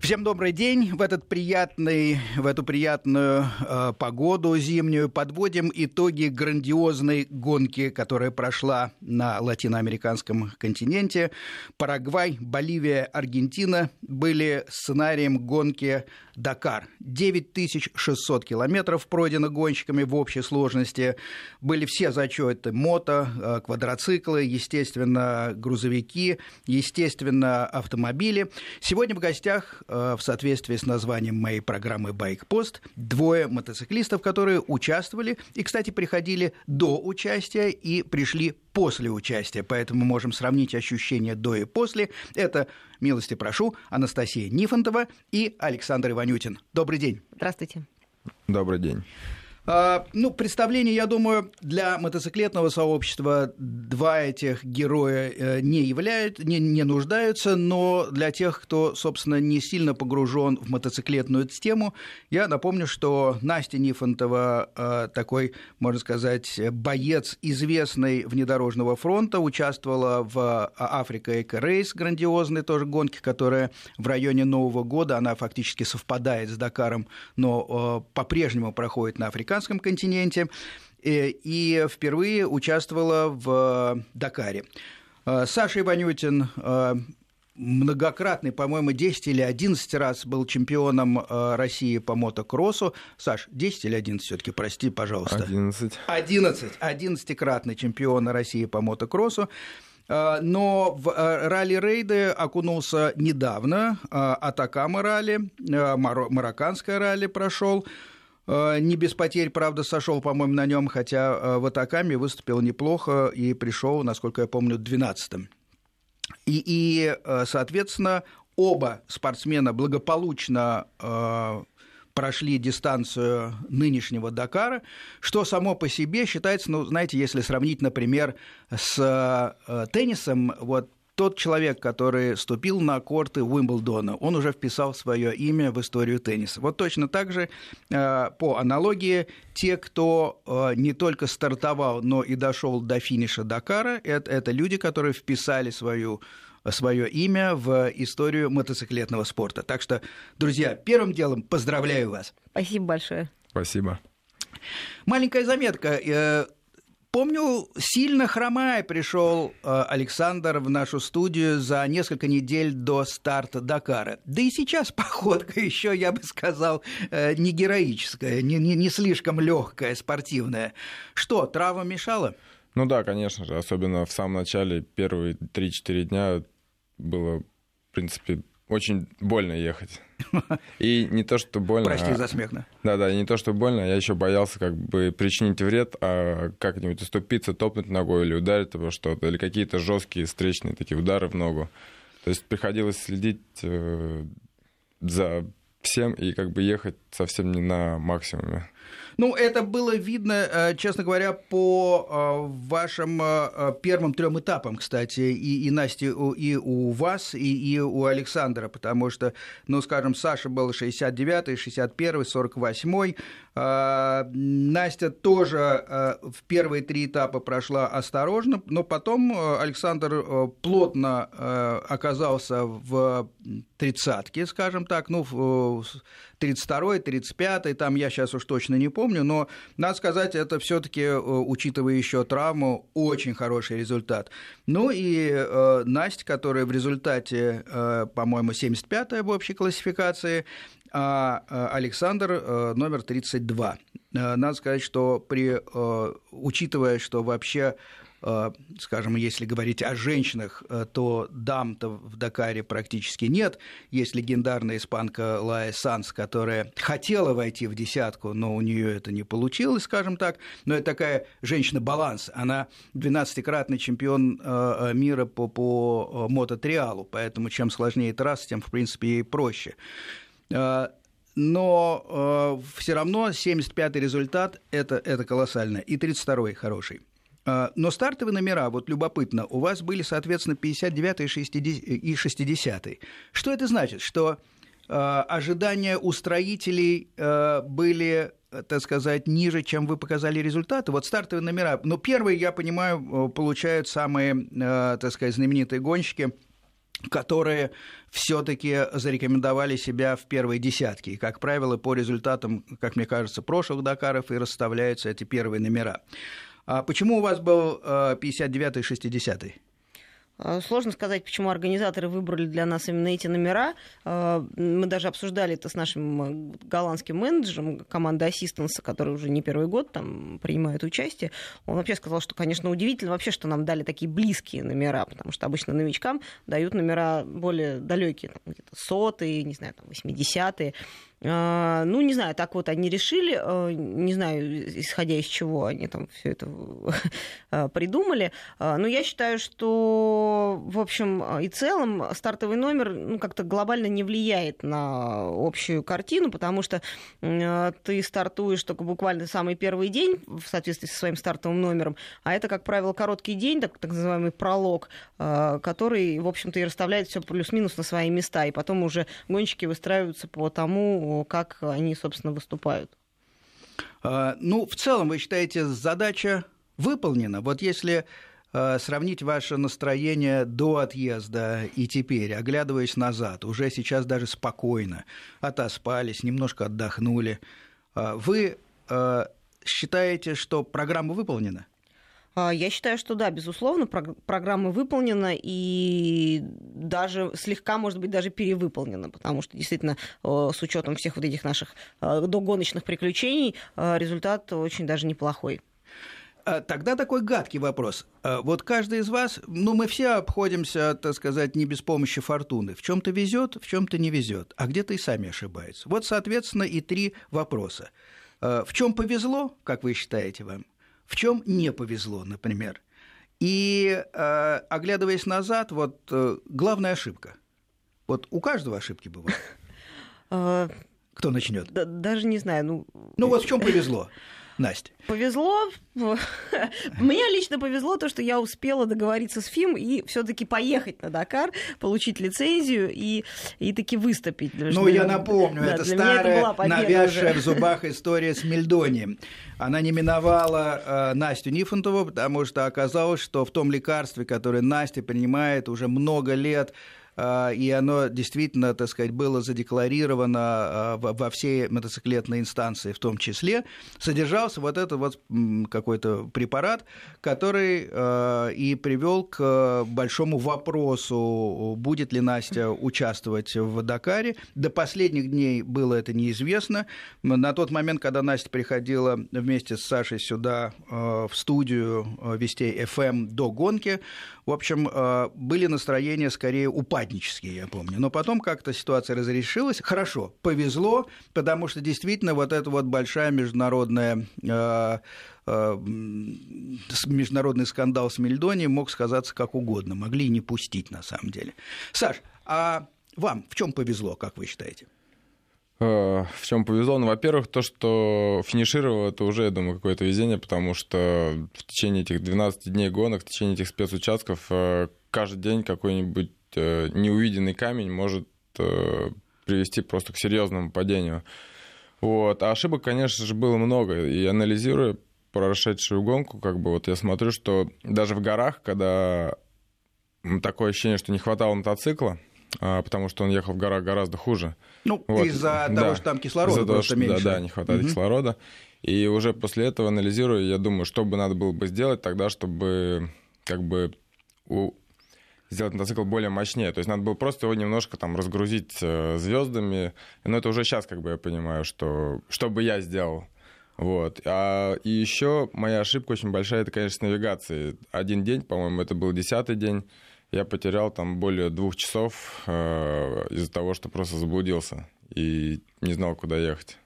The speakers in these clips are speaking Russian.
Всем добрый день. В, этот приятный, в эту приятную э, погоду зимнюю подводим итоги грандиозной гонки, которая прошла на латиноамериканском континенте. Парагвай, Боливия, Аргентина были сценарием гонки Дакар. 9600 километров пройдено гонщиками в общей сложности. Были все зачеты мото, э, квадроциклы, естественно, грузовики, естественно, автомобили. Сегодня в гостях в соответствии с названием моей программы «Байкпост» двое мотоциклистов, которые участвовали и, кстати, приходили до участия и пришли после участия, поэтому можем сравнить ощущения до и после. Это, милости прошу, Анастасия Нифонтова и Александр Иванютин. Добрый день. Здравствуйте. Добрый день. А, ну, представление, я думаю, для мотоциклетного сообщества два этих героя э, не являют, не, не нуждаются, но для тех, кто, собственно, не сильно погружен в мотоциклетную тему, я напомню, что Настя Нифонтова э, такой, можно сказать, боец известный внедорожного фронта, участвовала в Африка Эко Рейс, грандиозной тоже гонке, которая в районе Нового года, она фактически совпадает с Дакаром, но э, по-прежнему проходит на Африке африканском континенте э, и впервые участвовала в Дакаре. Э, Саша Иванютин э, многократный, по-моему, 10 или 11 раз был чемпионом России по мотокроссу. Саш, 10 или 11 все таки прости, пожалуйста. 11. 11. 11-кратный чемпион России по мотокроссу. Но в ралли-рейды окунулся недавно. Атакама ралли, марокканское ралли прошел. Э, не без потерь, правда, сошел, по-моему, на нем, хотя э, в Атакаме выступил неплохо и пришел, насколько я помню, 12-м. И, и, э, соответственно, оба спортсмена благополучно прошли дистанцию нынешнего Дакара, что само по себе считается, ну, знаете, если сравнить, например, с теннисом, вот тот человек, который ступил на корты Уимблдона, он уже вписал свое имя в историю тенниса. Вот точно так же, э, по аналогии, те, кто э, не только стартовал, но и дошел до финиша Дакара, это, это люди, которые вписали свою свое имя в историю мотоциклетного спорта. Так что, друзья, первым делом поздравляю вас. Спасибо большое. Спасибо. Маленькая заметка. Помню, сильно хромая пришел э, Александр в нашу студию за несколько недель до старта Дакара. Да и сейчас походка еще, я бы сказал, э, не героическая, не, не, не слишком легкая, спортивная. Что, трава мешала? Ну да, конечно же, особенно в самом начале, первые 3-4 дня было, в принципе, очень больно ехать. И не то, что больно... Прости а... за смех, да? Да-да, не то, что больно, я еще боялся как бы причинить вред, а как-нибудь уступиться, топнуть ногой или ударить его что-то, или какие-то жесткие встречные такие удары в ногу. То есть приходилось следить э, за всем и как бы ехать совсем не на максимуме. Ну, это было видно, э, честно говоря, по э, вашим э, первым трем этапам, кстати, и, и Насте, и у вас, и, и у Александра, потому что, ну, скажем, Саша был 69-й, 61-й, 48-й, Настя тоже в первые три этапа прошла осторожно, но потом Александр плотно оказался в тридцатке, скажем так, ну, 32-й, 35-й, там я сейчас уж точно не помню, но, надо сказать, это все таки э, учитывая еще травму, очень хороший результат. Ну и э, Настя, которая в результате, э, по-моему, 75-я в общей классификации, а э, Александр э, номер 32. Надо сказать, что при, учитывая, что вообще скажем, если говорить о женщинах, э, то дам-то в Дакаре практически нет. Есть легендарная испанка Лая Санс, которая хотела войти в десятку, но у нее это не получилось, скажем так. Но это такая женщина-баланс. Она 12-кратный чемпион э, мира по, по мототриалу, поэтому чем сложнее трасса, тем, в принципе, ей проще но э, все равно 75-й результат это, это колоссально, и 32-й хороший. А, но стартовые номера, вот любопытно, у вас были, соответственно, 59 и 60 Что это значит? Что э, ожидания у строителей э, были так сказать, ниже, чем вы показали результаты. Вот стартовые номера, ну, первые, я понимаю, получают самые, так сказать, знаменитые гонщики – которые все-таки зарекомендовали себя в первой десятке. И, как правило, по результатам, как мне кажется, прошлых Дакаров и расставляются эти первые номера. А почему у вас был 59-й и 60-й? Э, сложно сказать, почему организаторы выбрали для нас именно эти номера. Э, мы даже обсуждали это с нашим э, голландским менеджером команды Assistance, который уже не первый год там принимает участие. Он вообще сказал, что, конечно, удивительно вообще, что нам дали такие близкие номера, потому что обычно новичкам дают номера более далекие, где-то сотые, не знаю, там, 80-е. А, ну, не знаю, так вот они решили, э, не знаю, исходя из чего они там все это э, придумали. А, но я считаю, что, в общем и целом, стартовый номер ну, как-то глобально не влияет на общую картину, потому что ты стартуешь только буквально самый первый день в соответствии со своим стартовым номером, а это, как правило, короткий день, так, так называемый пролог, который, в общем-то, и расставляет все плюс-минус на свои места, и потом уже гонщики выстраиваются по тому, как они, собственно, выступают? А, ну, в целом, вы считаете, задача выполнена? Вот если а, сравнить ваше настроение до отъезда и теперь, оглядываясь назад, уже сейчас даже спокойно, отоспались, немножко отдохнули, а, вы считаете, что программа выполнена? А, я считаю, что да, безусловно, программа выполнена и даже слегка, может быть, даже перевыполнена, потому что действительно с учетом всех вот этих наших а, догоночных приключений а, результат очень даже неплохой. Тогда такой гадкий вопрос. Вот каждый из вас, ну, мы все обходимся, так сказать, не без помощи фортуны. В чем-то везет, в чем-то не везет, а где-то и сами ошибаются. Вот, соответственно, и три вопроса. В чем повезло, как вы считаете вам? В чем не повезло, например. И э, оглядываясь назад, вот э, главная ошибка. Вот у каждого ошибки бывают. А, Кто начнет? Даже не знаю. Ну, ну вот в чем повезло? Настя? Повезло. Мне лично повезло то, что я успела договориться с ФИМ и все-таки поехать на Дакар, получить лицензию и, и таки выступить. Ну, я напомню, да, это старая, это навязшая в зубах история с Мельдонием. Она не миновала э, Настю Нифонтову, потому что оказалось, что в том лекарстве, которое Настя принимает уже много лет, и оно действительно, так сказать, было задекларировано а, во всей мотоциклетной инстанции в том числе, содержался вот этот вот какой-то препарат, который а, и привел к большому вопросу, будет ли Настя участвовать в Дакаре. До последних дней было это неизвестно. На тот момент, когда Настя приходила вместе с Сашей сюда в студию Вестей FM до гонки, в общем, были настроения скорее упасть упаднические, я помню. Но потом как-то ситуация разрешилась. Хорошо, повезло, потому что действительно вот эта вот большая международная э, э, международный скандал с Мельдонией мог сказаться как угодно, могли и не пустить на самом деле. Саш, а вам в чем повезло, как вы считаете? Э, в чем повезло? Ну, во-первых, то, что финишировал, это уже, я думаю, какое-то везение, потому что в течение этих 12 дней гонок, в течение этих спецучастков каждый день какой-нибудь неувиденный камень может э, привести просто к серьезному падению. Вот. А ошибок, конечно же, было много. И анализируя прошедшую гонку, как бы вот я смотрю, что даже в горах, когда такое ощущение, что не хватало мотоцикла, а, потому что он ехал в горах гораздо хуже. Ну, вот. из-за да. того, что там кислорода из-за того, что, меньше. Да, да, не хватает угу. кислорода. И уже после этого анализирую, я думаю, что бы надо было бы сделать тогда, чтобы как бы у, сделать мотоцикл более мощнее. То есть надо было просто его немножко там разгрузить э, звездами. Но это уже сейчас как бы я понимаю, что, что бы я сделал. Вот. А, и еще моя ошибка очень большая, это, конечно, с навигацией. Один день, по-моему, это был десятый день, я потерял там более двух часов э, из-за того, что просто заблудился и не знал, куда ехать.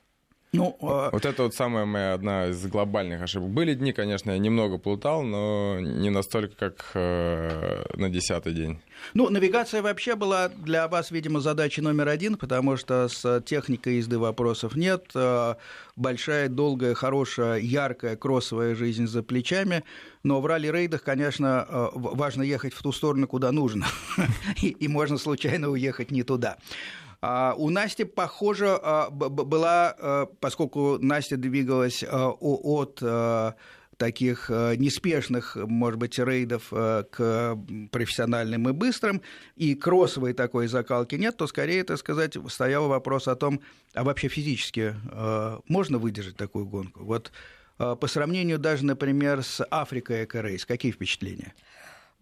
Ну, а вот это вот самая моя одна из глобальных ошибок. Были дни, конечно, я немного плутал, но не настолько, как э, на десятый день. Ну, навигация вообще была для вас, видимо, задачей номер один, потому что с техникой езды вопросов нет. Э, большая, долгая, хорошая, яркая кроссовая жизнь за плечами. Но в ралли-рейдах, конечно, э, важно ехать в ту сторону, куда нужно. И можно случайно уехать не туда. А у Насти, похоже, а, была, а, поскольку Настя двигалась от таких неспешных, может быть, рейдов к профессиональным и быстрым, и кроссовой такой закалки нет, то скорее, так сказать, стоял вопрос о том, а вообще физически можно выдержать такую гонку? Вот по сравнению даже, например, с Африкой Эко-рейс, какие впечатления?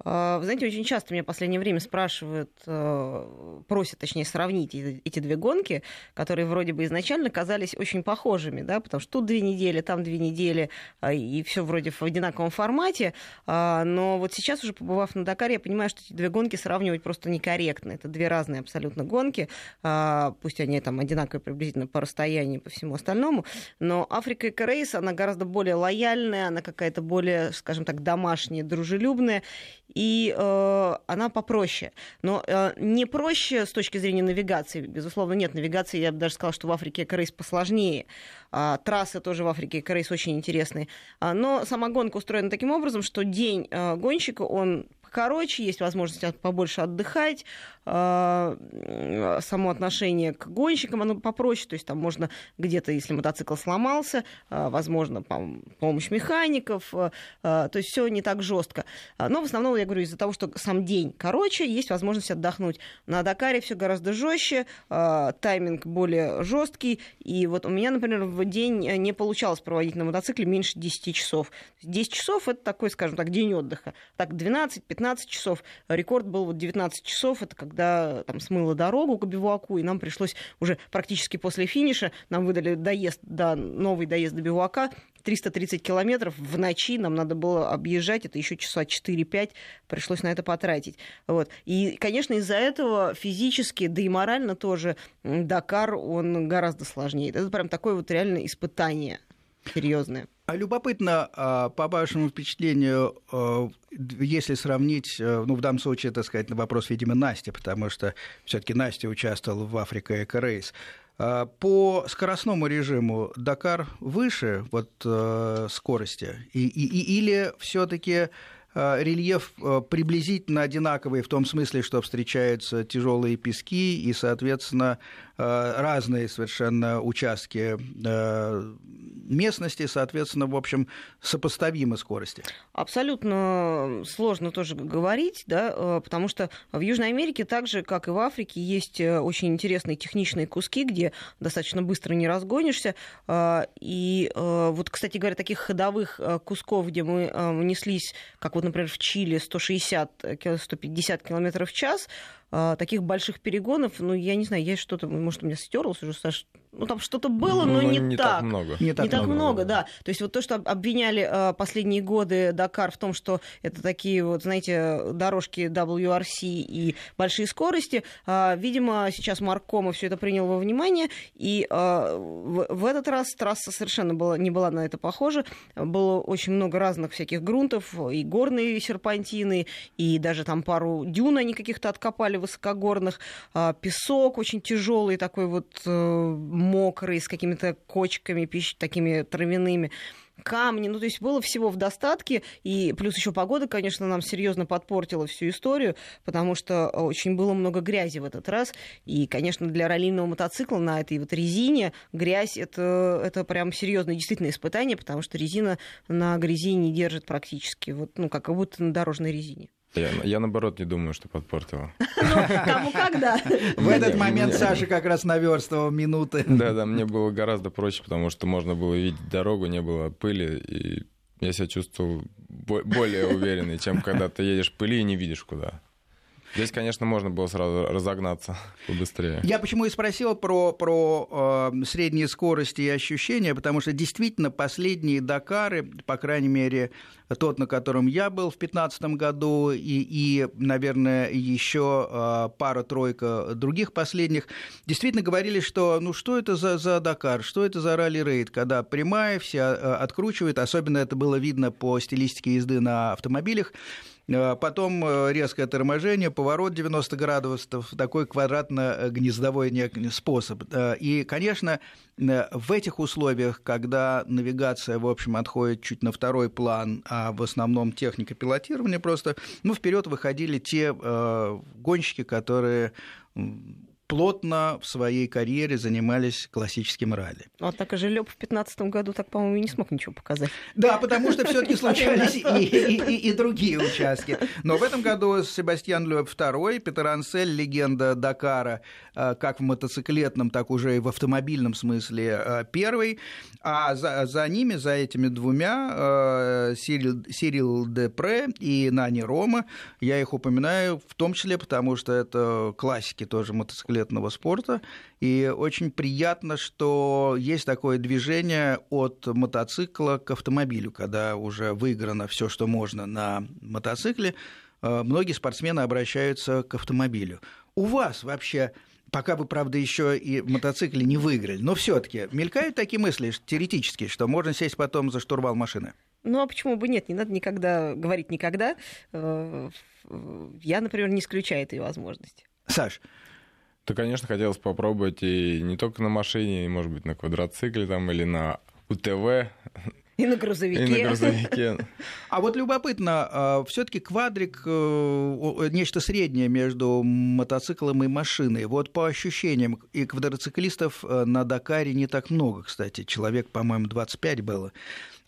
А, знаете, очень часто меня в последнее время спрашивают, э, просят, точнее, сравнить эти две гонки, которые вроде бы изначально казались очень похожими, да, потому что тут две недели, там две недели, а, и все вроде в одинаковом формате. А, но вот сейчас уже побывав на Дакаре, я понимаю, что эти две гонки сравнивать просто некорректно. Это две разные абсолютно гонки, пусть они там одинаковые приблизительно по расстоянию и по всему остальному, но Африка Эко Рейс, она гораздо более лояльная, она какая-то более, скажем так, домашняя, дружелюбная, и э, она попроще. Но э, не проще с точки зрения навигации, безусловно, нет навигации, я бы даже сказала, что в Африке экорейс посложнее. А, трассы тоже в Африке экорейс очень интересные. А, но сама гонка устроена таким образом, что день э, гонщика, он короче, есть возможность побольше отдыхать, а, само отношение к гонщикам, оно попроще, то есть там можно где-то, если мотоцикл сломался, а, возможно, помощь механиков, а, то есть все не так жестко. Но в основном, я говорю, из-за того, что сам день короче, есть возможность отдохнуть. На Дакаре все гораздо жестче, тайминг более жесткий, и вот у меня, например, в день не получалось проводить на мотоцикле меньше 10 часов. 10 часов это такой, скажем так, день отдыха. Так, 12-15 часов. Рекорд был вот 19 часов, это когда там смыло дорогу к бивуаку, и нам пришлось уже практически после финиша, нам выдали доезд, до, новый доезд до бивуака, 330 километров в ночи нам надо было объезжать, это еще часа 4-5 пришлось на это потратить. Вот. И, конечно, из-за этого физически, да и морально тоже Дакар, он гораздо сложнее. Это прям такое вот реально испытание серьезное. А любопытно, а, по вашему впечатлению, а, если сравнить, а, ну, в данном случае, так сказать, на вопрос, видимо, Насти, потому что все таки Настя участвовала в Африка Эко Рейс. По скоростному режиму Дакар выше вот, скорости? И, и, или все таки рельеф приблизительно одинаковый в том смысле, что встречаются тяжелые пески и, соответственно, разные совершенно участки местности, соответственно, в общем, сопоставимы скорости? Абсолютно сложно тоже говорить, да, э, потому что в Южной Америке, так же, как и в Африке, есть э, очень интересные техничные куски, где достаточно быстро не разгонишься. Э, и вот, кстати говоря, таких ходовых кусков, где мы неслись, как вот, например, в Чили 160-150 км в час, таких больших перегонов, ну, я не знаю, я что-то, может, у меня стерлось уже, Саш, ну там что-то было, но, но не, не так. так много. Не так, не так много, много, да. То есть вот то, что обвиняли э, последние годы Дакар в том, что это такие вот, знаете, дорожки WRC и большие скорости, э, видимо, сейчас Маркома все это принял во внимание, и э, в, в этот раз трасса совершенно была, не была на это похожа. Было очень много разных всяких грунтов, и горные серпантины, и даже там пару дюн они каких-то откопали высокогорных, э, песок очень тяжелый такой вот э, мокрый, с какими-то кочками, пищ, такими травяными камни, ну то есть было всего в достатке, и плюс еще погода, конечно, нам серьезно подпортила всю историю, потому что очень было много грязи в этот раз, и, конечно, для раллийного мотоцикла на этой вот резине грязь это, это прям серьезное действительно испытание, потому что резина на грязи не держит практически, вот, ну как будто на дорожной резине. Я, я наоборот не думаю, что подпортила. Ну, кому когда. В этот момент Саша как раз наверстывал минуты. Да, да, мне было гораздо проще, потому что можно было видеть дорогу, не было пыли, и я себя чувствовал более уверенный, чем когда ты едешь в пыли и не видишь куда. Здесь, конечно, можно было сразу разогнаться побыстрее. Я почему и спросил про, про э, средние скорости и ощущения, потому что действительно последние Дакары, по крайней мере, тот, на котором я был в 2015 году, и, и наверное, еще э, пара-тройка других последних, действительно говорили, что ну что это за, за Дакар, что это за ралли-рейд, когда прямая, все э, откручивают, особенно это было видно по стилистике езды на автомобилях, потом э, резкое торможение, поворот 90 градусов, такой квадратно-гнездовой способ. Э, и, конечно, в этих условиях, когда навигация, в общем, отходит чуть на второй план, а в основном техника пилотирования просто, ну, вперед выходили те гонщики, которые плотно в своей карьере занимались классическим ралли. Ну, а так и Жилёб в 2015 году так, по-моему, не смог ничего показать. Да, потому что все таки случались и, другие участки. Но в этом году Себастьян Лёб второй, Петр Ансель, легенда Дакара, э, как в мотоциклетном, так уже и в автомобильном смысле э, первый. А за, за ними, за этими двумя, э, Сирил, Сирил Депре и Нани Рома, я их упоминаю в том числе, потому что это классики тоже мотоциклетного спорта. И очень приятно, что есть такое движение от мотоцикла к автомобилю, когда уже выиграно все, что можно на мотоцикле. Многие спортсмены обращаются к автомобилю. У вас вообще пока вы, правда, еще и мотоцикле не выиграли. Но все-таки мелькают такие мысли теоретически, что можно сесть потом за штурвал машины. Ну а почему бы нет? Не надо никогда говорить никогда. Э, я, например, не исключаю этой возможности. Саш, да, конечно, хотелось попробовать и не только на машине, и, может быть, на квадроцикле там, или на УТВ. И на грузовике. И на грузовике. А вот любопытно, а, все-таки квадрик э, нечто среднее между мотоциклом и машиной. Вот по ощущениям, и квадроциклистов э, на Дакаре не так много, кстати. Человек, по-моему, 25 было.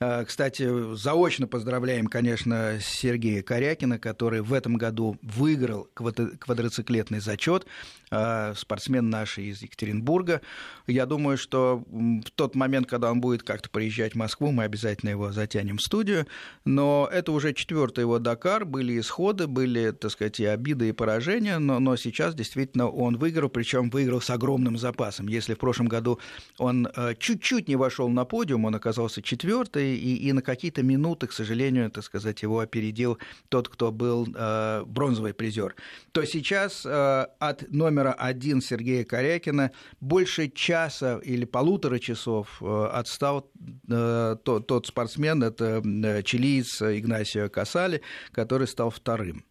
А, кстати, заочно поздравляем, конечно, Сергея Корякина, который в этом году выиграл квадроциклетный зачет. А, спортсмен наш из Екатеринбурга. Я думаю, что в тот момент, когда он будет как-то приезжать в Москву, мы обязательно его затянем в студию. Но это уже четвертый его Дакар. Были исходы, были, так сказать, и обиды, и поражения. Но, но сейчас действительно он выиграл, причем выиграл с огромным запасом. Если в прошлом году он э, чуть-чуть не вошел на подиум, он оказался четвертый, и, и на какие-то минуты, к сожалению, так сказать, его опередил тот, кто был э, бронзовый призер. То сейчас э, от номера один Сергея Корякина больше часа или полутора часов э, отстал э, тот, тот спортсмен, это чилиец Игнасио Касали, который стал вторым.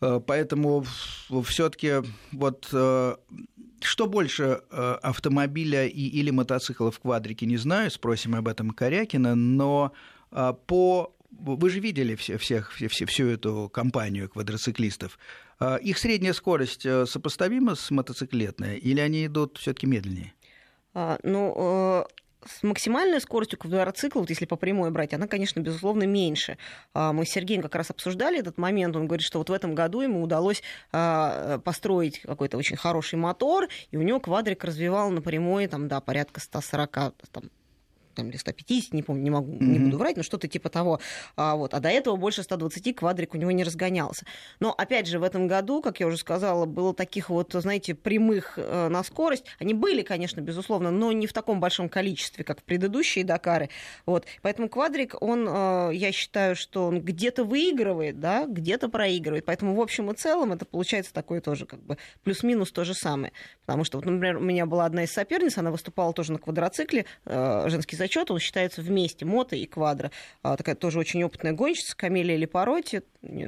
Э, поэтому все-таки вот что больше автомобиля и, или мотоцикла в квадрике, не знаю, спросим об этом Корякина, но по вы же видели все, всех, все, всю эту компанию квадроциклистов. Их средняя скорость сопоставима с мотоциклетной, или они идут все-таки медленнее? А, ну, с максимальной скоростью квадроцикла, вот если по прямой брать, она, конечно, безусловно, меньше. А, мы с Сергеем как раз обсуждали этот момент. Он говорит, что вот в этом году ему удалось а, построить какой-то очень хороший мотор, и у него квадрик развивал на прямой там, да, порядка 140 там, там, или 150, не помню, не могу, mm-hmm. не буду врать, но что-то типа того. А, вот. а до этого больше 120 квадрик у него не разгонялся. Но, опять же, в этом году, как я уже сказала, было таких вот, знаете, прямых э, на скорость. Они были, конечно, безусловно, но не в таком большом количестве, как в предыдущие Дакары. Вот. Поэтому квадрик, он, э, я считаю, что он где-то выигрывает, да, где-то проигрывает. Поэтому, в общем и целом, это получается такое тоже как бы плюс-минус то же самое. Потому что, вот, например, у меня была одна из соперниц, она выступала тоже на квадроцикле, э, женский зачет, он считается вместе, мото и квадро. А, такая тоже очень опытная гонщица, Камелия Лепороти,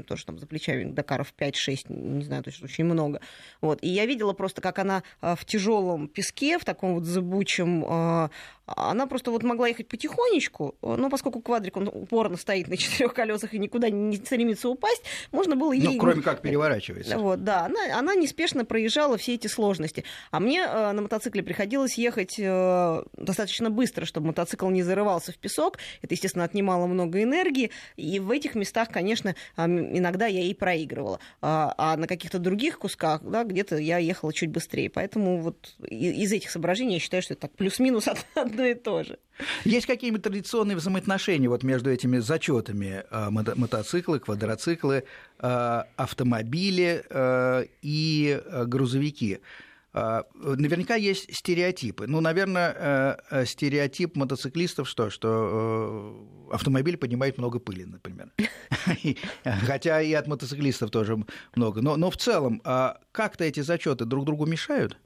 тоже там за плечами Дакаров 5-6, не знаю, то есть очень много. Вот. И я видела просто, как она а, в тяжелом песке, в таком вот зыбучем, а, она просто вот могла ехать потихонечку, но поскольку квадрик, он упорно стоит на четырех колесах и никуда не стремится упасть, можно было ей... Ну, кроме как переворачивается. Вот, да, она, она неспешно проезжала все эти сложности. А мне э, на мотоцикле приходилось ехать э, достаточно быстро, чтобы мотоцикл не зарывался в песок. Это, естественно, отнимало много энергии. И в этих местах, конечно, э, иногда я и проигрывала. А, а на каких-то других кусках, да, где-то я ехала чуть быстрее. Поэтому вот из этих соображений я считаю, что это так плюс-минус одно и то же. Есть какие-нибудь традиционные взаимоотношения вот между этими зачетами а, мотоциклы, квадроциклы, а, автомобили а, и грузовики? Наверняка есть стереотипы. Ну, наверное, стереотип мотоциклистов что? Что автомобиль поднимает много пыли, например. Хотя и от мотоциклистов тоже много. Но, но в целом, как-то эти зачеты друг другу мешают?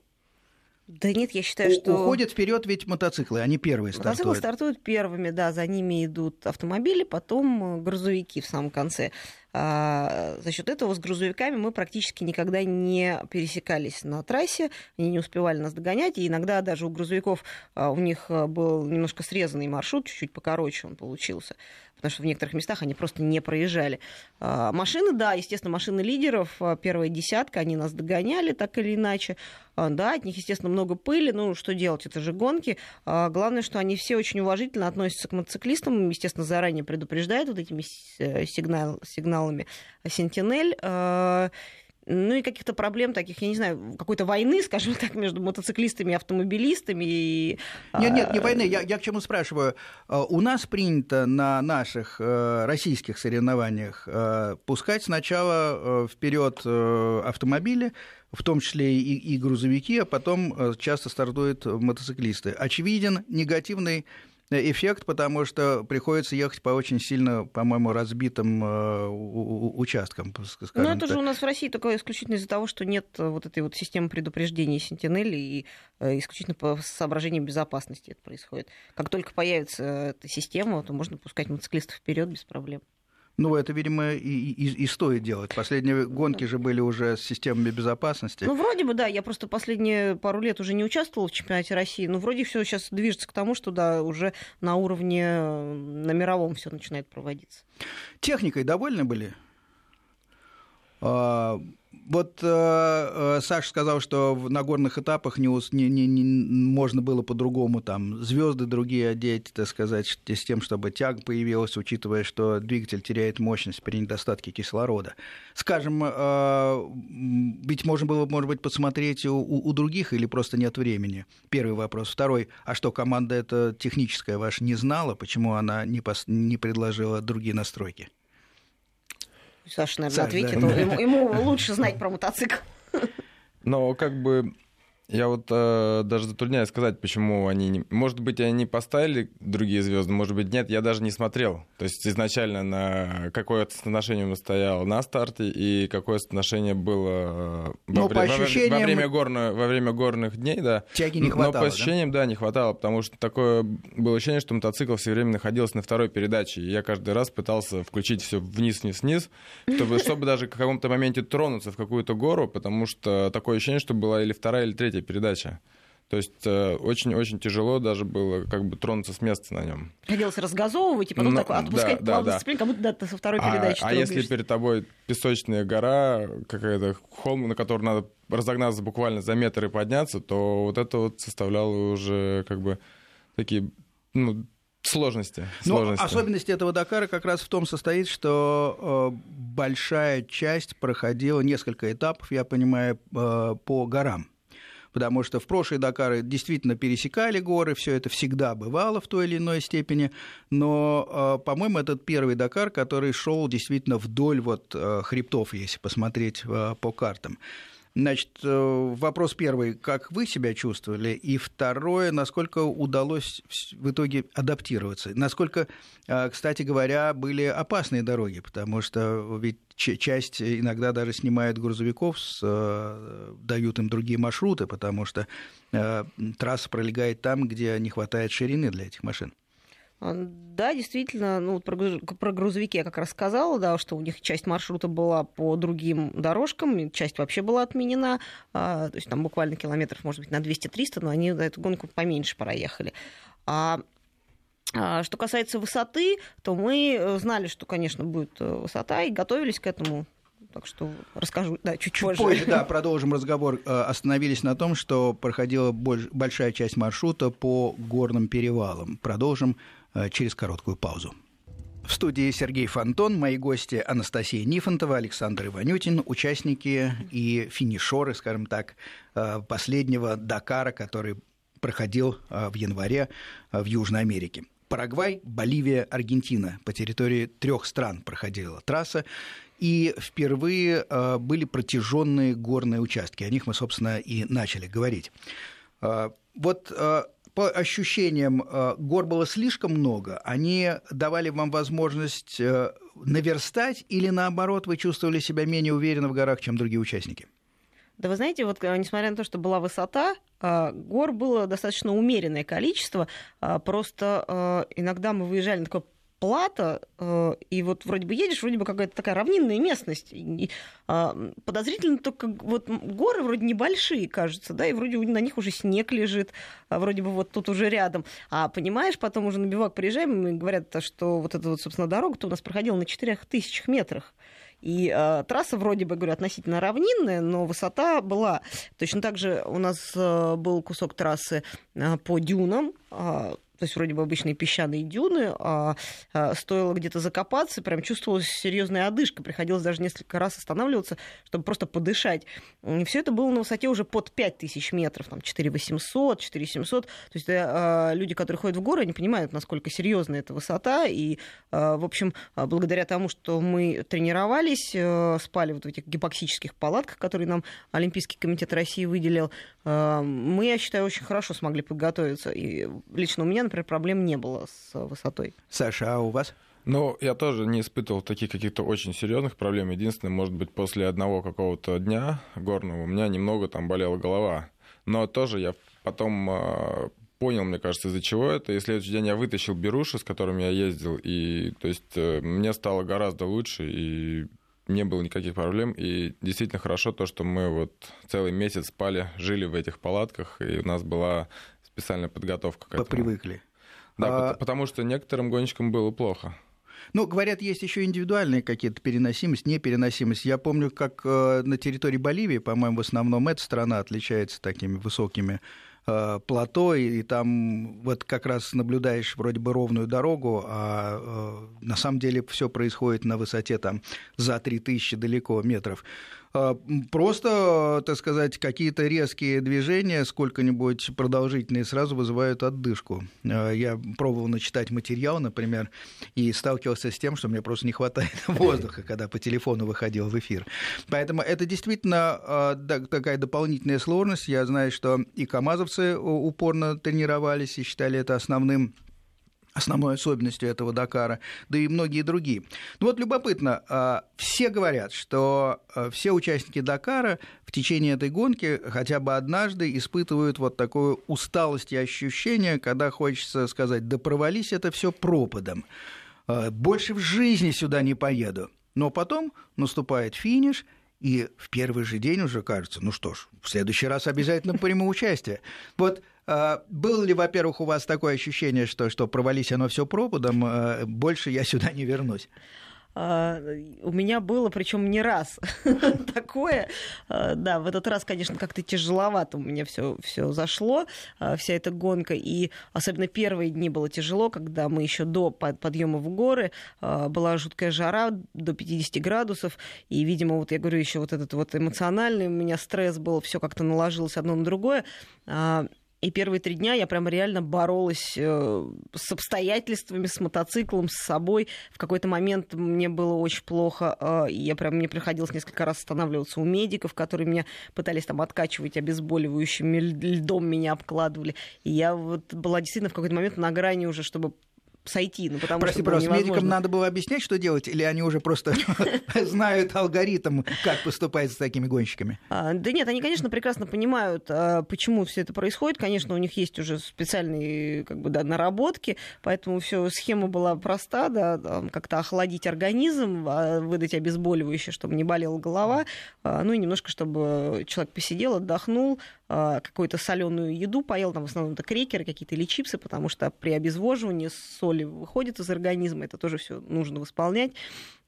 Да нет, я считаю, что... Уходят вперед ведь мотоциклы, они первые стартуют. Мотоциклы стартуют первыми, да, за ними идут автомобили, потом э, грузовики в самом конце. А, за счет этого с грузовиками мы практически никогда не пересекались на трассе, они не успевали нас догонять, и иногда даже у грузовиков а, у них был немножко срезанный маршрут, чуть-чуть покороче он получился потому что в некоторых местах они просто не проезжали. А, машины, да, естественно, машины лидеров, а, первая десятка, они нас догоняли так или иначе. А, да, от них, естественно, много пыли, ну, что делать, это же гонки. Главное, что они все очень уважительно относятся к мотоциклистам, естественно, заранее предупреждают вот этими э, сигнал, сигналами Сентинель. Ну и каких-то проблем таких, я не знаю, какой-то войны, скажем так, между мотоциклистами и автомобилистами. И... Нет, нет, не а, войны. Я, я к чему спрашиваю? А, у нас принято на наших э, российских соревнованиях э, пускать сначала э, вперед автомобили, в том числе и, и грузовики, а потом часто стартуют мотоциклисты. Очевиден негативный эффект, потому что приходится ехать по очень сильно, по-моему, разбитым э, участкам. Ну, это так. же у нас в России только исключительно из-за того, что нет э, вот этой вот системы предупреждения Сентинели, и э, исключительно по соображениям безопасности это происходит. Как только появится эта система, то можно пускать мотоциклистов вперед без проблем. Ну, это, видимо, и, и, и стоит делать. Последние гонки же были уже с системами безопасности. Ну, вроде бы, да. Я просто последние пару лет уже не участвовала в чемпионате России. Но вроде все сейчас движется к тому, что да, уже на уровне, на мировом все начинает проводиться. Техникой довольны были? Вот э, э, Саша сказал, что на горных этапах не, не, не, не можно было по-другому там звезды другие одеть, так сказать, с тем, чтобы тяг появилась, учитывая, что двигатель теряет мощность при недостатке кислорода. Скажем, э, ведь можно было, может быть, посмотреть у, у других или просто нет времени? Первый вопрос. Второй. А что, команда эта техническая ваша не знала? Почему она не, пос, не предложила другие настройки? Саша, наверное, Саш, ответит. Да. Ему, ему лучше знать про мотоцикл. Но как бы я вот э, даже затрудняюсь сказать, почему они не... Может быть, они поставили другие звезды, может быть, нет, я даже не смотрел. То есть изначально на какое соотношение он стоял на старте и какое соотношение было э, во, по ощущениям... во, время горно... во время горных дней, да. Тяги не хватало, Но по ощущениям, да? да, не хватало, потому что такое было ощущение, что мотоцикл все время находился на второй передаче. И я каждый раз пытался включить все вниз-вниз-вниз, чтобы, чтобы даже в каком-то моменте тронуться в какую-то гору, потому что такое ощущение, что была или вторая, или третья передача. То есть э, очень-очень тяжело даже было как бы тронуться с места на нем. Хотелось разгазовывать и потом ну, так отпускать да, плавно да, да. как будто да, ты со второй а, передачи. А если перед тобой песочная гора, какая-то холм, на который надо разогнаться буквально за метр и подняться, то вот это вот составляло уже как бы такие ну, сложности. Ну, сложности. особенность этого Дакара как раз в том состоит, что э, большая часть проходила несколько этапов, я понимаю, э, по горам потому что в прошлые Дакары действительно пересекали горы, все это всегда бывало в той или иной степени, но, а, по-моему, этот первый Дакар, который шел действительно вдоль вот а, хребтов, если посмотреть а, по картам. Значит, э, вопрос первый, как вы себя чувствовали? И второе, насколько удалось в итоге адаптироваться? Насколько, э, кстати говоря, были опасные дороги, потому что ведь часть иногда даже снимают грузовиков, э, дают им другие маршруты, потому что трасса пролегает там, где не хватает ширины для этих машин. Да, действительно, ну, про, грузовики я как раз сказала, да, что у них часть маршрута была по другим дорожкам, часть вообще была отменена, а, то есть там буквально километров, может быть, на 200-300, но они эту гонку поменьше проехали. А а что касается высоты, то мы э, знали, что, конечно, будет э, высота, и готовились к этому. Так что расскажу, да, чуть, чуть позже. позже. Да, продолжим разговор. Э, остановились на том, что проходила большая часть маршрута по горным перевалам. Продолжим через короткую паузу. В студии Сергей Фонтон, мои гости Анастасия Нифонтова, Александр Иванютин, участники и финишеры, скажем так, э, последнего Дакара, который проходил э, в январе в Южной Америке. Парагвай, Боливия, Аргентина. По территории трех стран проходила трасса. И впервые были протяженные горные участки. О них мы, собственно, и начали говорить. Вот по ощущениям, э, гор было слишком много, они давали вам возможность э, наверстать или наоборот вы чувствовали себя менее уверенно в горах, чем другие участники? Да вы знаете, вот э, несмотря на то, что была высота, гор было достаточно умеренное количество, просто иногда мы выезжали на такое плата, э, и вот вроде бы едешь, вроде бы какая-то такая равнинная местность. А, подозрительно только вот горы вроде небольшие, кажется, да, и вроде на них уже снег лежит, а вроде бы вот тут уже рядом. А понимаешь, потом уже на бивак приезжаем, и говорят, что вот эта вот, собственно, дорога-то у нас проходила на 4000 метрах. И э, трасса вроде бы, говорю, относительно равнинная, но высота была. Точно так же у нас э, был кусок трассы э, по дюнам, э, то есть вроде бы обычные песчаные дюны, а, а стоило где-то закопаться, прям чувствовалась серьезная одышка, приходилось даже несколько раз останавливаться, чтобы просто подышать. И все это было на высоте уже под 5000 метров, там 4800, 4700, то есть а, люди, которые ходят в горы, они понимают, насколько серьезная эта высота, и, а, в общем, а, благодаря тому, что мы тренировались, а, спали вот в этих гипоксических палатках, которые нам Олимпийский комитет России выделил, а, мы, я считаю, очень хорошо смогли подготовиться, и лично у меня, например, проблем не было с высотой. Саша, а у вас? Ну, я тоже не испытывал таких каких-то очень серьезных проблем. Единственное, может быть, после одного какого-то дня горного у меня немного там болела голова. Но тоже я потом э, понял, мне кажется, из-за чего это. И следующий день я вытащил беруши, с которыми я ездил, и то есть э, мне стало гораздо лучше, и не было никаких проблем. И действительно хорошо то, что мы вот целый месяц спали, жили в этих палатках, и у нас была специальная подготовка к этому. Попривыкли. Да, а... потому что некоторым гонщикам было плохо. Ну, говорят, есть еще индивидуальные какие-то переносимость, непереносимость. Я помню, как э, на территории Боливии, по-моему, в основном эта страна отличается такими высокими э, плато, и там вот как раз наблюдаешь вроде бы ровную дорогу, а э, на самом деле все происходит на высоте там за 3000 далеко метров. А, просто, так сказать, какие-то резкие движения, сколько-нибудь продолжительные, сразу вызывают отдышку. А, я пробовал начитать материал, например, и сталкивался с тем, что мне просто не хватает воздуха, когда по телефону выходил в эфир. Поэтому это действительно а, такая дополнительная сложность. Я знаю, что и камазовцы упорно тренировались и считали это основным основной особенностью этого Дакара, да и многие другие. Ну вот любопытно, а, все говорят, что а, все участники Дакара в течение этой гонки хотя бы однажды испытывают вот такую усталость и ощущение, когда хочется сказать, да провались это все пропадом, а, больше в жизни сюда не поеду. Но потом наступает финиш, и в первый же день уже кажется, ну что ж, в следующий раз обязательно приму участие. Вот было ли, во-первых, у вас такое ощущение, что, что провались оно все пропадом, а, больше я сюда не вернусь? А, у меня было, причем не раз такое. Да, в этот раз, конечно, как-то тяжеловато у меня все все зашло, вся эта гонка. И особенно первые дни было тяжело, когда мы еще до подъема в горы была жуткая жара до 50 градусов. И, видимо, вот я говорю, еще вот этот вот эмоциональный у меня стресс был, все как-то наложилось одно на другое. И первые три дня я прям реально боролась э, с обстоятельствами, с мотоциклом, с собой. В какой-то момент мне было очень плохо. Э, я прям, мне приходилось несколько раз останавливаться у медиков, которые меня пытались там откачивать обезболивающими, льдом меня обкладывали. И я вот была действительно в какой-то момент на грани уже, чтобы сойти. Ну, потому Прости, что просто медикам надо было объяснять, что делать, или они уже просто знают алгоритм, как поступать с такими гонщиками? А, да нет, они, конечно, прекрасно понимают, а, почему все это происходит. Конечно, у них есть уже специальные как бы, да, наработки, поэтому все схема была проста, да, как-то охладить организм, а, выдать обезболивающее, чтобы не болела голова, ну и немножко, чтобы человек посидел, отдохнул, какую-то соленую еду поел, там в основном это крекеры какие-то или чипсы, потому что при обезвоживании соли выходит из организма, это тоже все нужно восполнять.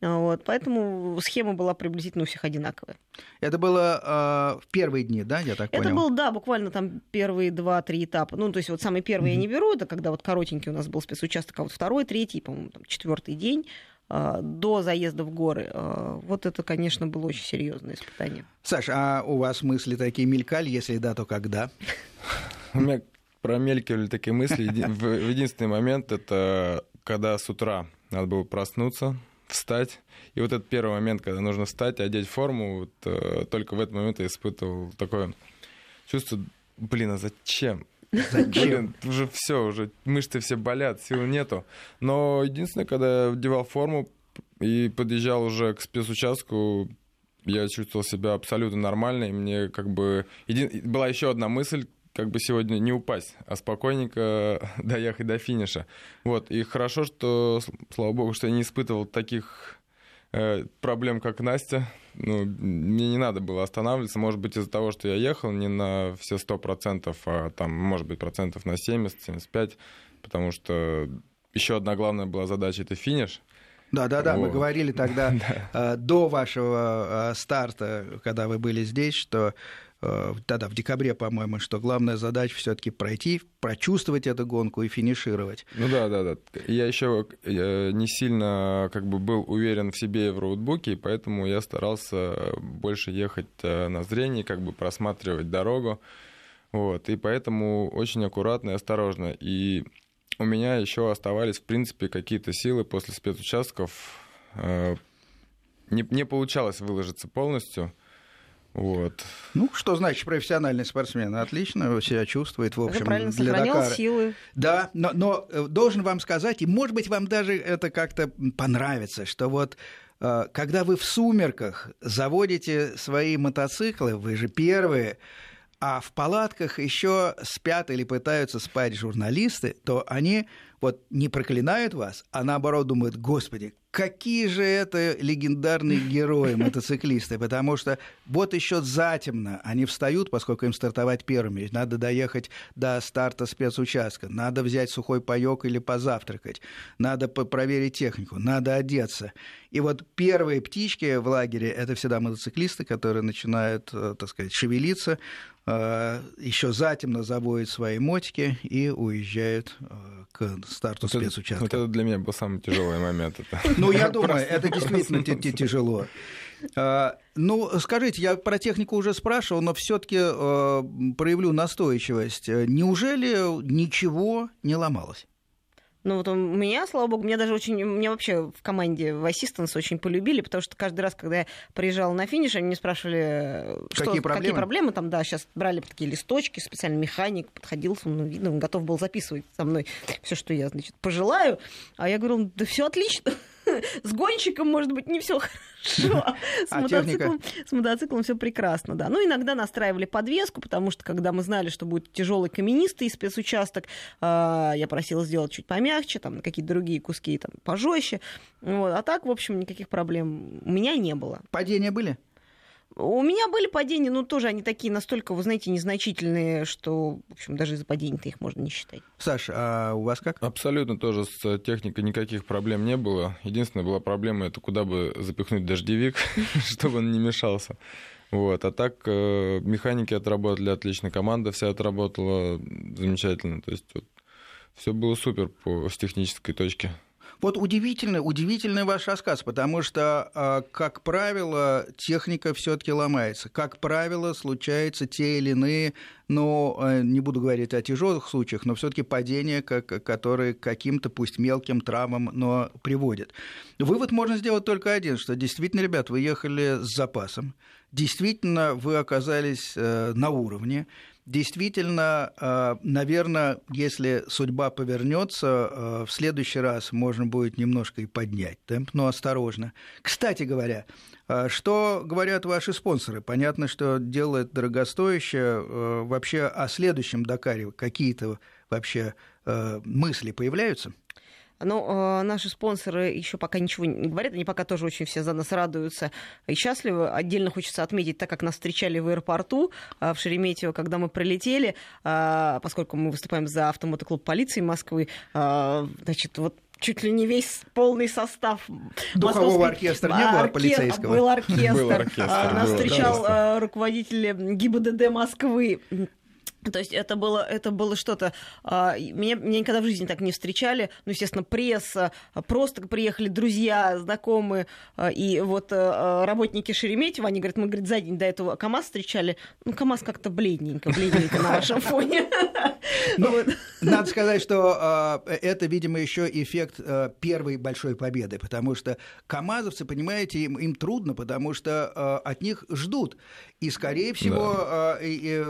Вот, поэтому схема была приблизительно у всех одинаковая. Это было э, в первые дни, да, я так это понял? Это было, да, буквально там первые два-три этапа. Ну, то есть вот самый первый mm-hmm. я не беру, это когда вот коротенький у нас был спецучасток, а вот второй, третий, по-моему, там, четвертый день до заезда в горы. Э, вот это, конечно, было очень серьезное испытание. Саша, а у вас мысли такие мелькали? Если да, то когда? У меня промелькивали такие мысли. В единственный момент это когда с утра надо было проснуться, встать. И вот этот первый момент, когда нужно встать, одеть форму, вот, э, только в этот момент я испытывал такое чувство, блин, а зачем? Зачем? Уже все, уже мышцы все болят, сил нету. Но единственное, когда я одевал форму и подъезжал уже к спецучастку, я чувствовал себя абсолютно нормально, и мне как бы... Един... Была еще одна мысль, как бы сегодня не упасть, а спокойненько доехать до финиша. Вот, и хорошо, что, слава богу, что я не испытывал таких проблем, как Настя. Ну, мне не надо было останавливаться, может быть, из-за того, что я ехал не на все сто процентов, а там, может быть, процентов на 70-75, потому что еще одна главная была задача — это финиш — да, да, да. Мы говорили тогда э, до вашего э, старта, когда вы были здесь, что э, тогда в декабре, по-моему, что главная задача все-таки пройти, прочувствовать эту гонку и финишировать. Ну да, да, да. Я еще не сильно как бы был уверен в себе в роутбуке, поэтому я старался больше ехать на зрение, как бы просматривать дорогу. Вот, и поэтому очень аккуратно и осторожно. И у меня еще оставались, в принципе, какие-то силы после спецучастков. Э, не, не получалось выложиться полностью. Вот. Ну, что значит профессиональный спортсмен? Отлично себя чувствует, в общем, это правильно, для сохранял Дакара. силы. Да, но, но э, должен вам сказать, и, может быть, вам даже это как-то понравится, что вот э, когда вы в сумерках заводите свои мотоциклы, вы же первые, а в палатках еще спят или пытаются спать журналисты, то они вот не проклинают вас, а наоборот думают, господи, какие же это легендарные герои мотоциклисты, потому что вот еще затемно они встают, поскольку им стартовать первыми, надо доехать до старта спецучастка, надо взять сухой паёк или позавтракать, надо проверить технику, надо одеться. И вот первые птички в лагере – это всегда мотоциклисты, которые начинают, э, так сказать, шевелиться, э, еще затемно заводят свои мотики и уезжают э, к старту вот спецучастка. вот это для меня был самый тяжелый момент. Ну, я думаю, это действительно тяжело. А, ну, скажите, я про технику уже спрашивал, но все-таки э, проявлю настойчивость. Неужели ничего не ломалось? Ну вот у меня, слава богу, меня даже очень, меня вообще в команде в Assistance очень полюбили, потому что каждый раз, когда я приезжала на финиш, они мне спрашивали, что, какие, проблемы? какие проблемы там, да, сейчас брали такие листочки, специальный механик подходил, ну, видно, он готов был записывать со мной все, что я, значит, пожелаю, а я говорю, да все отлично, с гонщиком, может быть, не все хорошо. С, а мотоциклом, с мотоциклом все прекрасно, да. Ну, иногда настраивали подвеску, потому что, когда мы знали, что будет тяжелый каменистый спецучасток, а, я просила сделать чуть помягче, там, какие-то другие куски там пожестче. Вот. А так, в общем, никаких проблем у меня не было. Падения были? У меня были падения, но тоже они такие настолько, вы знаете, незначительные, что, в общем, даже из-за падений-то их можно не считать. Саша, а у вас как? Абсолютно тоже с техникой никаких проблем не было. Единственная была проблема, это куда бы запихнуть дождевик, чтобы он не мешался. Вот. А так э, механики отработали отлично, команда вся отработала замечательно. То есть вот, все было супер по, с технической точки. Вот удивительный, удивительный ваш рассказ, потому что, а, как правило, техника все-таки ломается. Как правило, случаются те или иные, но ну, не буду говорить о тяжелых случаях, но все-таки падения, которые каким-то, пусть мелким травмам, но приводят. Вывод можно сделать только один, что действительно, ребят, вы ехали с запасом, действительно, вы оказались э, на уровне, Действительно, э, наверное, если судьба повернется, э, в следующий раз можно будет немножко и поднять темп, но осторожно. Кстати говоря, э, что говорят ваши спонсоры? Понятно, что делает дорогостоящее. Вообще о следующем Дакаре какие-то вообще мысли появляются? Но э, наши спонсоры еще пока ничего не говорят, они пока тоже очень все за нас радуются и счастливы. Отдельно хочется отметить, так как нас встречали в аэропорту э, в Шереметьево, когда мы прилетели, э, поскольку мы выступаем за автомотоклуб полиции Москвы, э, значит, вот чуть ли не весь полный состав. Духового оркестра не было оркестр, полицейского? Был оркестр. Был оркестр. Нас встречал э, руководитель ГИБДД Москвы то есть это было, это было что-то... А, меня, меня никогда в жизни так не встречали. Ну, естественно, пресса, просто приехали друзья, знакомые. А, и вот а, работники Шереметьева, они говорят, мы, говорит, за день до этого КАМАЗ встречали. Ну, КАМАЗ как-то бледненько, бледненько на вашем фоне. Ну, надо сказать, что это, видимо, еще эффект первой большой победы, потому что КАМАЗовцы, понимаете, им трудно, потому что от них ждут. И, скорее всего,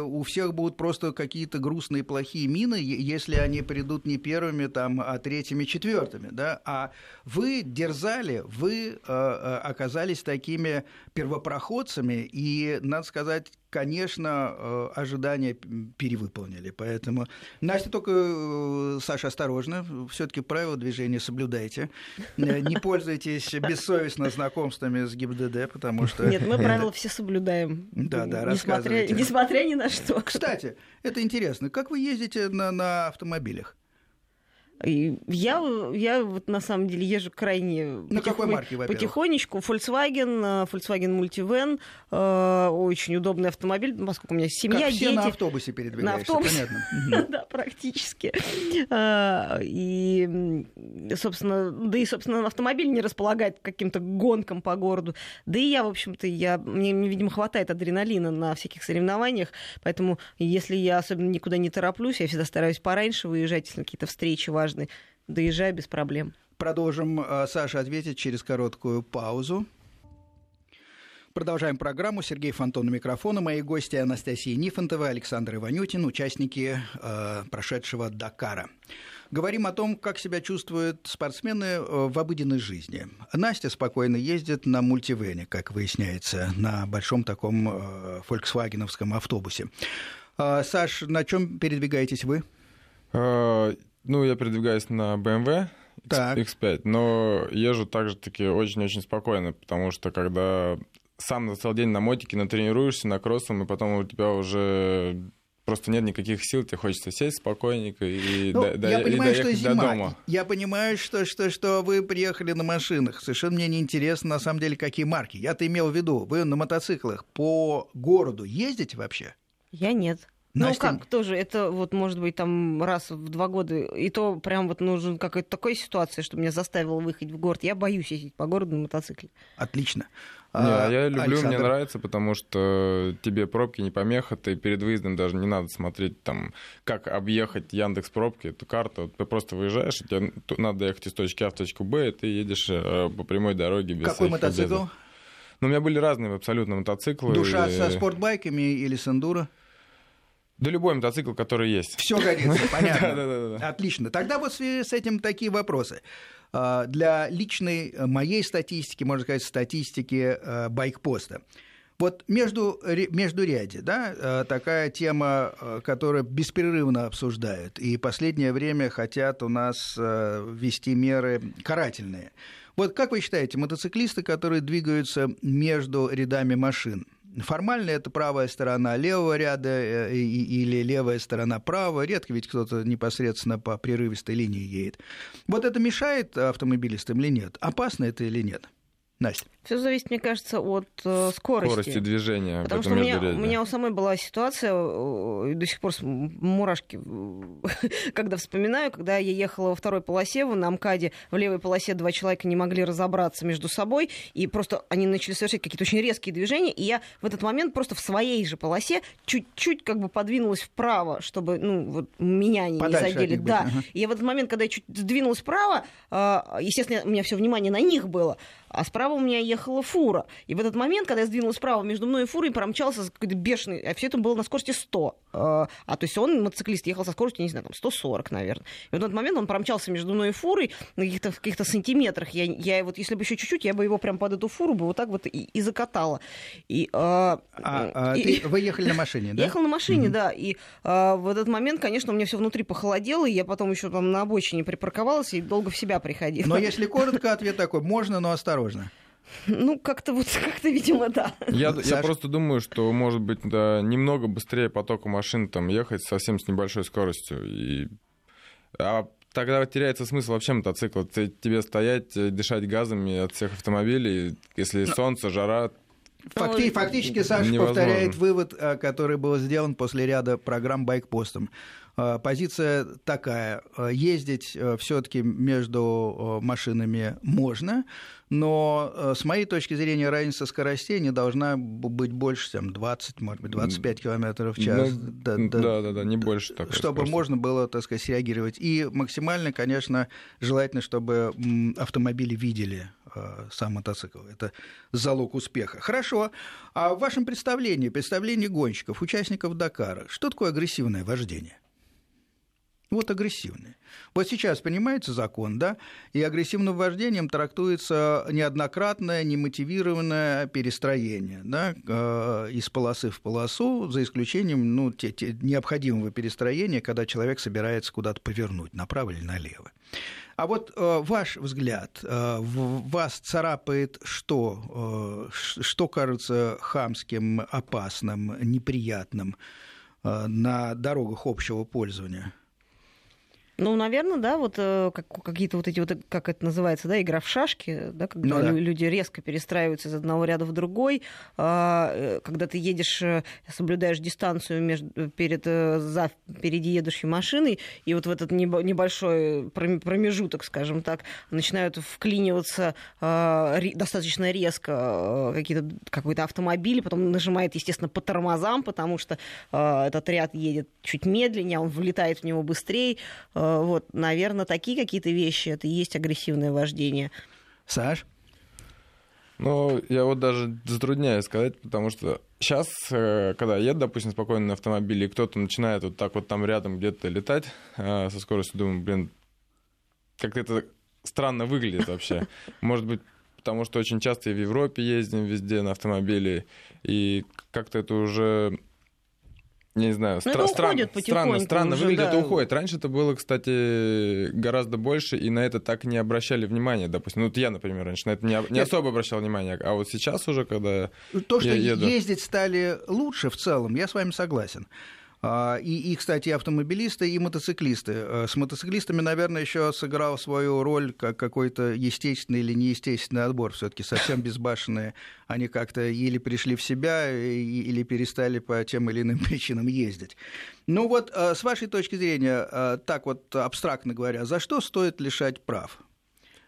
у всех будут просто какие-то грустные, плохие мины, если они придут не первыми, там, а третьими, четвертыми, да, а вы дерзали, вы э, э, оказались такими первопроходцами, и, надо сказать, конечно, э, ожидания перевыполнили. Поэтому, Настя, только, э, Саша, осторожно, все-таки правила движения соблюдайте. Не пользуйтесь бессовестно знакомствами с ГИБДД, потому что... Нет, мы правила все соблюдаем. Да, да, несмотря, несмотря ни на что. Кстати, это интересно. Как вы ездите на, на автомобилях? Я, я вот на самом деле езжу крайне на какой марке, потихонечку. Volkswagen, э, Volkswagen Multivan, э, очень удобный автомобиль, поскольку у меня семья, как все дети. на автобусе передвигаешься, на автобусе. понятно. да, практически. Э, и, собственно, да и, собственно, автомобиль не располагает каким-то гонкам по городу. Да и я, в общем-то, я, мне, видимо, хватает адреналина на всяких соревнованиях, поэтому если я особенно никуда не тороплюсь, я всегда стараюсь пораньше выезжать, если какие-то встречи важные важный. Доезжай без проблем. Продолжим, э, Саша ответить через короткую паузу. Продолжаем программу. Сергей Фонтон у микрофона. Мои гости Анастасия Нифонтова, Александр Иванютин, участники э, прошедшего Дакара. Говорим о том, как себя чувствуют спортсмены э, в обыденной жизни. Настя спокойно ездит на мультивене, как выясняется, на большом таком э, фольксвагеновском автобусе. Э, Саш, на чем передвигаетесь вы? Ну, я передвигаюсь на BMW так. X5, но езжу также таки очень-очень спокойно, потому что когда сам на целый день на мотике натренируешься, на кроссом, и потом у тебя уже просто нет никаких сил, тебе хочется сесть спокойненько и, ну, до, я и понимаю, доехать что зима. до дома. Я понимаю, что, что, что вы приехали на машинах. Совершенно мне не интересно, на самом деле, какие марки. Я-то имел в виду, вы на мотоциклах по городу ездите вообще? Я нет. Настя... Ну как тоже, это вот может быть там раз в два года, и то прям вот нужен какая-то такая ситуация, что меня заставило выехать в город. Я боюсь ездить по городу на мотоцикле. Отлично. Не, а, я люблю, Александр... мне нравится, потому что тебе пробки не помеха, ты перед выездом даже не надо смотреть там, как объехать Яндекс пробки, эту карту, ты просто выезжаешь, и тебе надо ехать из точки А в точку Б, и ты едешь э, по прямой дороге без Какой мотоцикл? Обедов. Ну, у меня были разные абсолютно мотоциклы. Душа и... со спортбайками или с эндуро? Да любой мотоцикл, который есть. Все годится, понятно. Отлично. Тогда вот с этим такие вопросы. А, для личной э, моей статистики, можно сказать, статистики э, байкпоста. Вот между, между ряде, да, э, такая тема, которая беспрерывно обсуждают, и последнее время хотят у нас ввести меры карательные. Вот как вы считаете, мотоциклисты, которые двигаются между рядами машин, Формально это правая сторона левого ряда э, или левая сторона правого. Редко ведь кто-то непосредственно по прерывистой линии едет. Вот это мешает автомобилистам или нет? Опасно это или нет? Настя. Все зависит, мне кажется, от э, скорости. Скорости движения. Потому что у меня, у меня у самой была ситуация, э, до сих пор мурашки, когда вспоминаю, когда я ехала во второй полосе, на МКАДе в левой полосе два человека не могли разобраться между собой, и просто они начали совершать какие-то очень резкие движения, и я в этот момент просто в своей же полосе чуть-чуть как бы подвинулась вправо, чтобы ну, вот меня они Подальше не задели. Да. Ага. И я в этот момент, когда я чуть сдвинулась вправо, э, естественно, у меня все внимание на них было, а справа у меня ехала фура. И в этот момент, когда я сдвинулась справа, между мной и фурой промчался какой-то бешеный, а все это было на скорости 100. А, а то есть он, мотоциклист, ехал со скоростью, не знаю, там 140, наверное. И в этот момент он промчался между мной и фурой на каких-то каких сантиметрах. Я, я вот, если бы еще чуть-чуть, я бы его прям под эту фуру бы вот так вот и, и закатала. И, а, а, а и, ты, вы ехали на машине, да? Ехал на машине, mm-hmm. да. И а, в этот момент, конечно, у меня все внутри похолодело, и я потом еще там на обочине припарковалась и долго в себя приходила. Но если коротко, ответ такой, можно, но осторожно. Ну, как-то вот, как-то, видимо, да. Я, я просто думаю, что, может быть, да, немного быстрее потока машин там ехать совсем с небольшой скоростью. И... А тогда теряется смысл вообще мотоцикла. Ты, тебе стоять, дышать газами от всех автомобилей, если Но... солнце, жара, Факти, фактически Саша невозможно. повторяет вывод, э, который был сделан после ряда программ байкпостом. Э, позиция такая. Э, ездить э, все-таки между машинами можно, но с моей точки зрения разница скоростей не должна быть больше, чем 20, может быть, 25 километров в час. Ну, да, да, да, да, да, не больше. Такой чтобы скорости. можно было, так сказать, реагировать. И максимально, конечно, желательно, чтобы автомобили видели сам мотоцикл. Это залог успеха. Хорошо. А в вашем представлении, представлении гонщиков, участников Дакара, что такое агрессивное вождение? Вот агрессивные. Вот сейчас принимается закон, да, и агрессивным вождением трактуется неоднократное, немотивированное перестроение да, э, из полосы в полосу, за исключением ну, те, те необходимого перестроения, когда человек собирается куда-то повернуть, направо или налево. А вот э, ваш взгляд, э, вас царапает что? Э, что кажется хамским, опасным, неприятным э, на дорогах общего пользования? Ну, наверное, да, вот э, как, какие-то вот эти вот, как это называется, да, игра в шашки, да, когда ну, да. люди резко перестраиваются из одного ряда в другой, а, э, когда ты едешь, э, соблюдаешь дистанцию между, перед, за, впереди едущей машиной, и вот в этот небольшой промежуток, скажем так, начинают вклиниваться а, достаточно резко какие-то, какой-то автомобиль, потом нажимает, естественно, по тормозам, потому что а, этот ряд едет чуть медленнее, он влетает в него быстрее, вот, наверное, такие какие-то вещи, это и есть агрессивное вождение. Саш? Ну, я вот даже затрудняюсь сказать, потому что сейчас, э, когда я еду, допустим, спокойно на автомобиле, и кто-то начинает вот так вот там рядом где-то летать э, со скоростью, думаю, блин, как-то это странно выглядит вообще. Может быть, потому что очень часто и в Европе ездим везде на автомобиле, и как-то это уже я не знаю, ну, стра- странно, странно, странно уже, выглядит, да. это уходит. Раньше это было, кстати, гораздо больше, и на это так не обращали внимания, допустим. Ну, вот я, например, раньше на это не, не особо обращал внимание, а вот сейчас уже, когда То, что еду... ездить стали лучше в целом, я с вами согласен. А, и, и, кстати, автомобилисты, и мотоциклисты. Э, с мотоциклистами, наверное, еще сыграл свою роль как какой-то естественный или неестественный отбор. Все-таки совсем безбашенные. Они как-то или пришли в себя, или перестали по тем или иным причинам ездить. Ну вот, э, с вашей точки зрения, э, так вот абстрактно говоря, за что стоит лишать прав?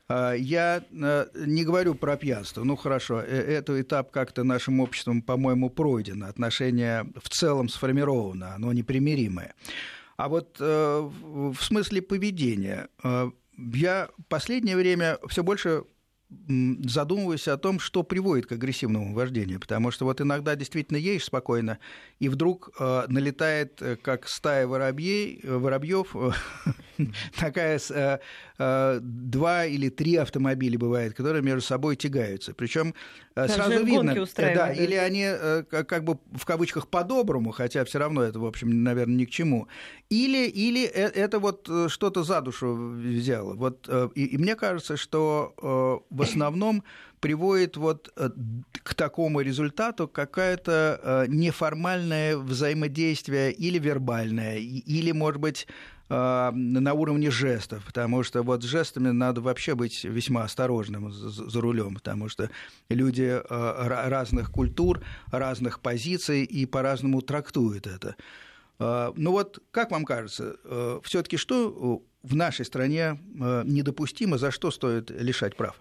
А, я э, не говорю про пьянство. Ну хорошо, э, этот этап как-то нашим обществом, по-моему, пройден. Отношение в целом сформировано, оно непримиримое. А вот э, в смысле поведения, я в последнее время все больше задумываюсь о том, что приводит к агрессивному вождению, потому что вот иногда действительно едешь спокойно, и вдруг э, налетает, э, как стая воробьей, э, воробьев, э, такая э, э, два или три автомобиля бывает, которые между собой тягаются. Причем э, сразу видно, э, да, или они э, как бы в кавычках по-доброму, хотя все равно это, в общем, наверное, ни к чему, или, или это вот что-то за душу взяло. Вот, и, и мне кажется, что в основном приводит вот э, к такому результату какое-то э, неформальное взаимодействие или вербальное, или, может быть, э, на уровне жестов, потому что вот с жестами надо вообще быть весьма осторожным за рулем, потому что люди разных культур, разных позиций и по-разному трактуют это. Ну вот, как вам кажется, все-таки что в нашей стране недопустимо, за что стоит лишать прав?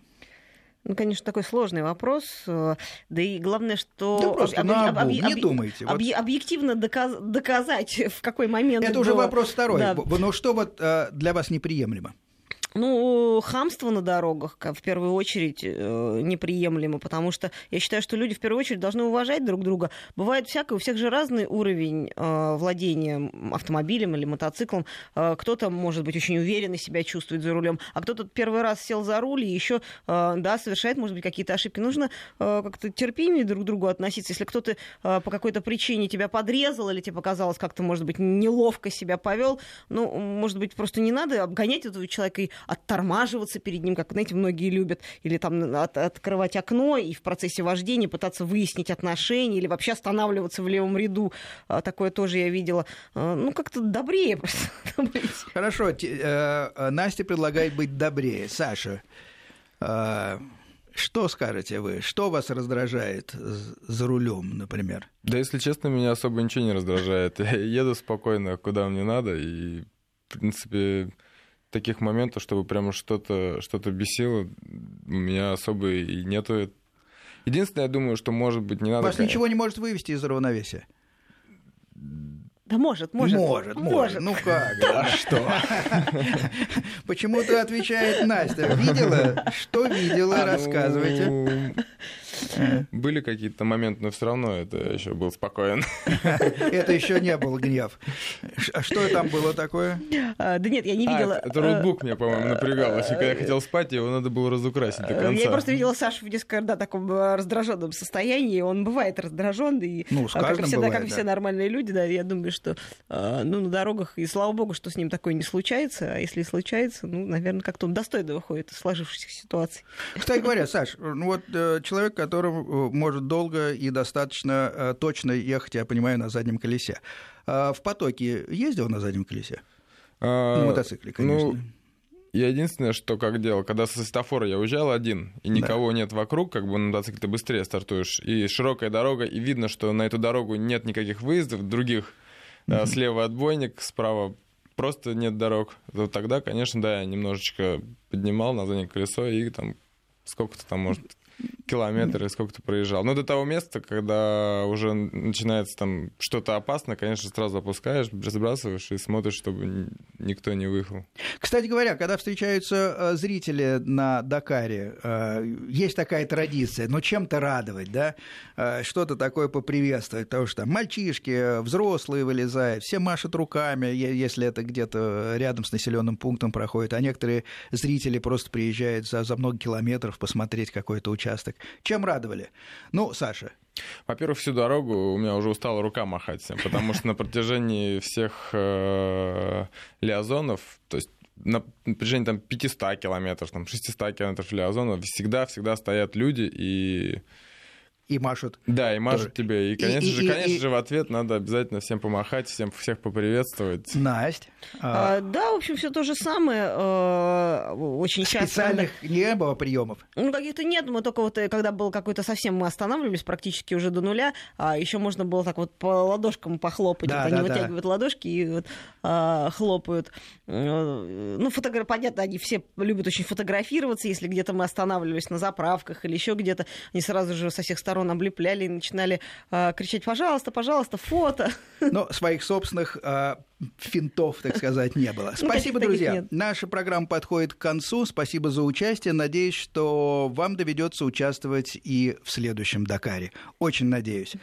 Ну, конечно, такой сложный вопрос. Э, да и главное, что... Да просто об, об, об, не думайте. Об, вот... Объективно доказ, доказать, в какой момент... Это было... уже вопрос второй. Да. Но что вот э, для вас неприемлемо? Ну, хамство на дорогах, в первую очередь, э, неприемлемо, потому что я считаю, что люди в первую очередь должны уважать друг друга. Бывает всякое, у всех же разный уровень э, владения автомобилем или мотоциклом. Э, кто-то, может быть, очень уверенно себя чувствует за рулем, а кто-то первый раз сел за руль и еще, да, совершает, может быть, какие-то ошибки. Нужно как-то терпимее друг к другу относиться. Если кто-то по какой-то причине тебя подрезал или тебе показалось как-то, может быть, неловко себя повел, ну, может быть, просто не надо обгонять этого человека и оттормаживаться перед ним, как, знаете, многие любят, или там от, открывать окно и в процессе вождения пытаться выяснить отношения, или вообще останавливаться в левом ряду. А, такое тоже я видела. А, ну, как-то добрее просто. Хорошо, э, Настя предлагает быть добрее. Саша, а, что скажете вы? Что вас раздражает за рулем, например? Да, если честно, меня особо ничего не раздражает. Я еду спокойно, куда мне надо, и, в принципе, таких моментов, чтобы прямо что-то что бесило, у меня особо и нету. Единственное, я думаю, что, может быть, не надо... Вас ничего не может вывести из равновесия? Да может, может. Может, может. Ну как, а что? Почему-то отвечает Настя. Видела? Что видела? А, ну, Рассказывайте. Были какие-то моменты, но все равно это еще был спокоен. Это еще не был гнев. А что там было такое? А, да нет, я не видела. А, это ноутбук меня, по-моему, напрягал. Когда я хотел спать, его надо было разукрасить до конца. Я просто видела Сашу в несколько да, таком раздраженном состоянии. Он бывает раздражен. И, ну, с как всегда, бывает, как да. все нормальные люди, да, я думаю, что ну, на дорогах, и слава богу, что с ним такое не случается. А если случается, ну, наверное, как-то он достойно выходит из сложившихся ситуаций. Кстати говоря, Саш, ну вот э, человек, который может долго и достаточно э, точно ехать, я понимаю, на заднем колесе. А в потоке ездил на заднем колесе? А, на мотоцикле, конечно. Ну, я единственное, что как делал, когда со светофора я уезжал один, и никого да. нет вокруг, как бы на мотоцикле ты быстрее стартуешь, и широкая дорога, и видно, что на эту дорогу нет никаких выездов, других mm-hmm. слева отбойник, справа просто нет дорог. Вот тогда, конечно, да, я немножечко поднимал на заднее колесо и там сколько-то там, может, километры, сколько ты проезжал. Но до того места, когда уже начинается там что-то опасно, конечно, сразу опускаешь, разбрасываешь и смотришь, чтобы никто не выехал. Кстати говоря, когда встречаются э, зрители на Дакаре, э, есть такая традиция, ну чем-то радовать, да, э, что-то такое поприветствовать, потому что там мальчишки, взрослые вылезают, все машут руками, если это где-то рядом с населенным пунктом проходит, а некоторые зрители просто приезжают за, за много километров посмотреть какой-то участок. Чем радовали? Ну, Саша, во-первых, всю дорогу у меня уже устала рука махать потому что на протяжении всех э, лиазонов, то есть на протяжении там 500 километров, там 600 километров лиазонов всегда-всегда стоят люди и и машут. Да, и машут тоже. тебе. И, конечно и, же, и, конечно и, же, в ответ надо обязательно всем помахать, всем всех поприветствовать. Настя. А... А, да, в общем, все то же самое. А, очень Специальных часто... не было приемов. Ну, каких-то нет. Мы только вот, э, когда был какой-то совсем, мы останавливались практически уже до нуля, а еще можно было так вот по ладошкам похлопать. Да, вот да, они да. вытягивают ладошки и вот, а, хлопают. Ну, фотограф... понятно, они все любят очень фотографироваться. Если где-то мы останавливались на заправках или еще где-то, они сразу же со всех сторон облепляли и начинали э, кричать «пожалуйста, пожалуйста, фото». Но своих собственных э, финтов, так сказать, не было. Спасибо, Таких друзья. нет. Наша программа подходит к концу. Спасибо за участие. Надеюсь, что вам доведется участвовать и в следующем Дакаре. Очень надеюсь.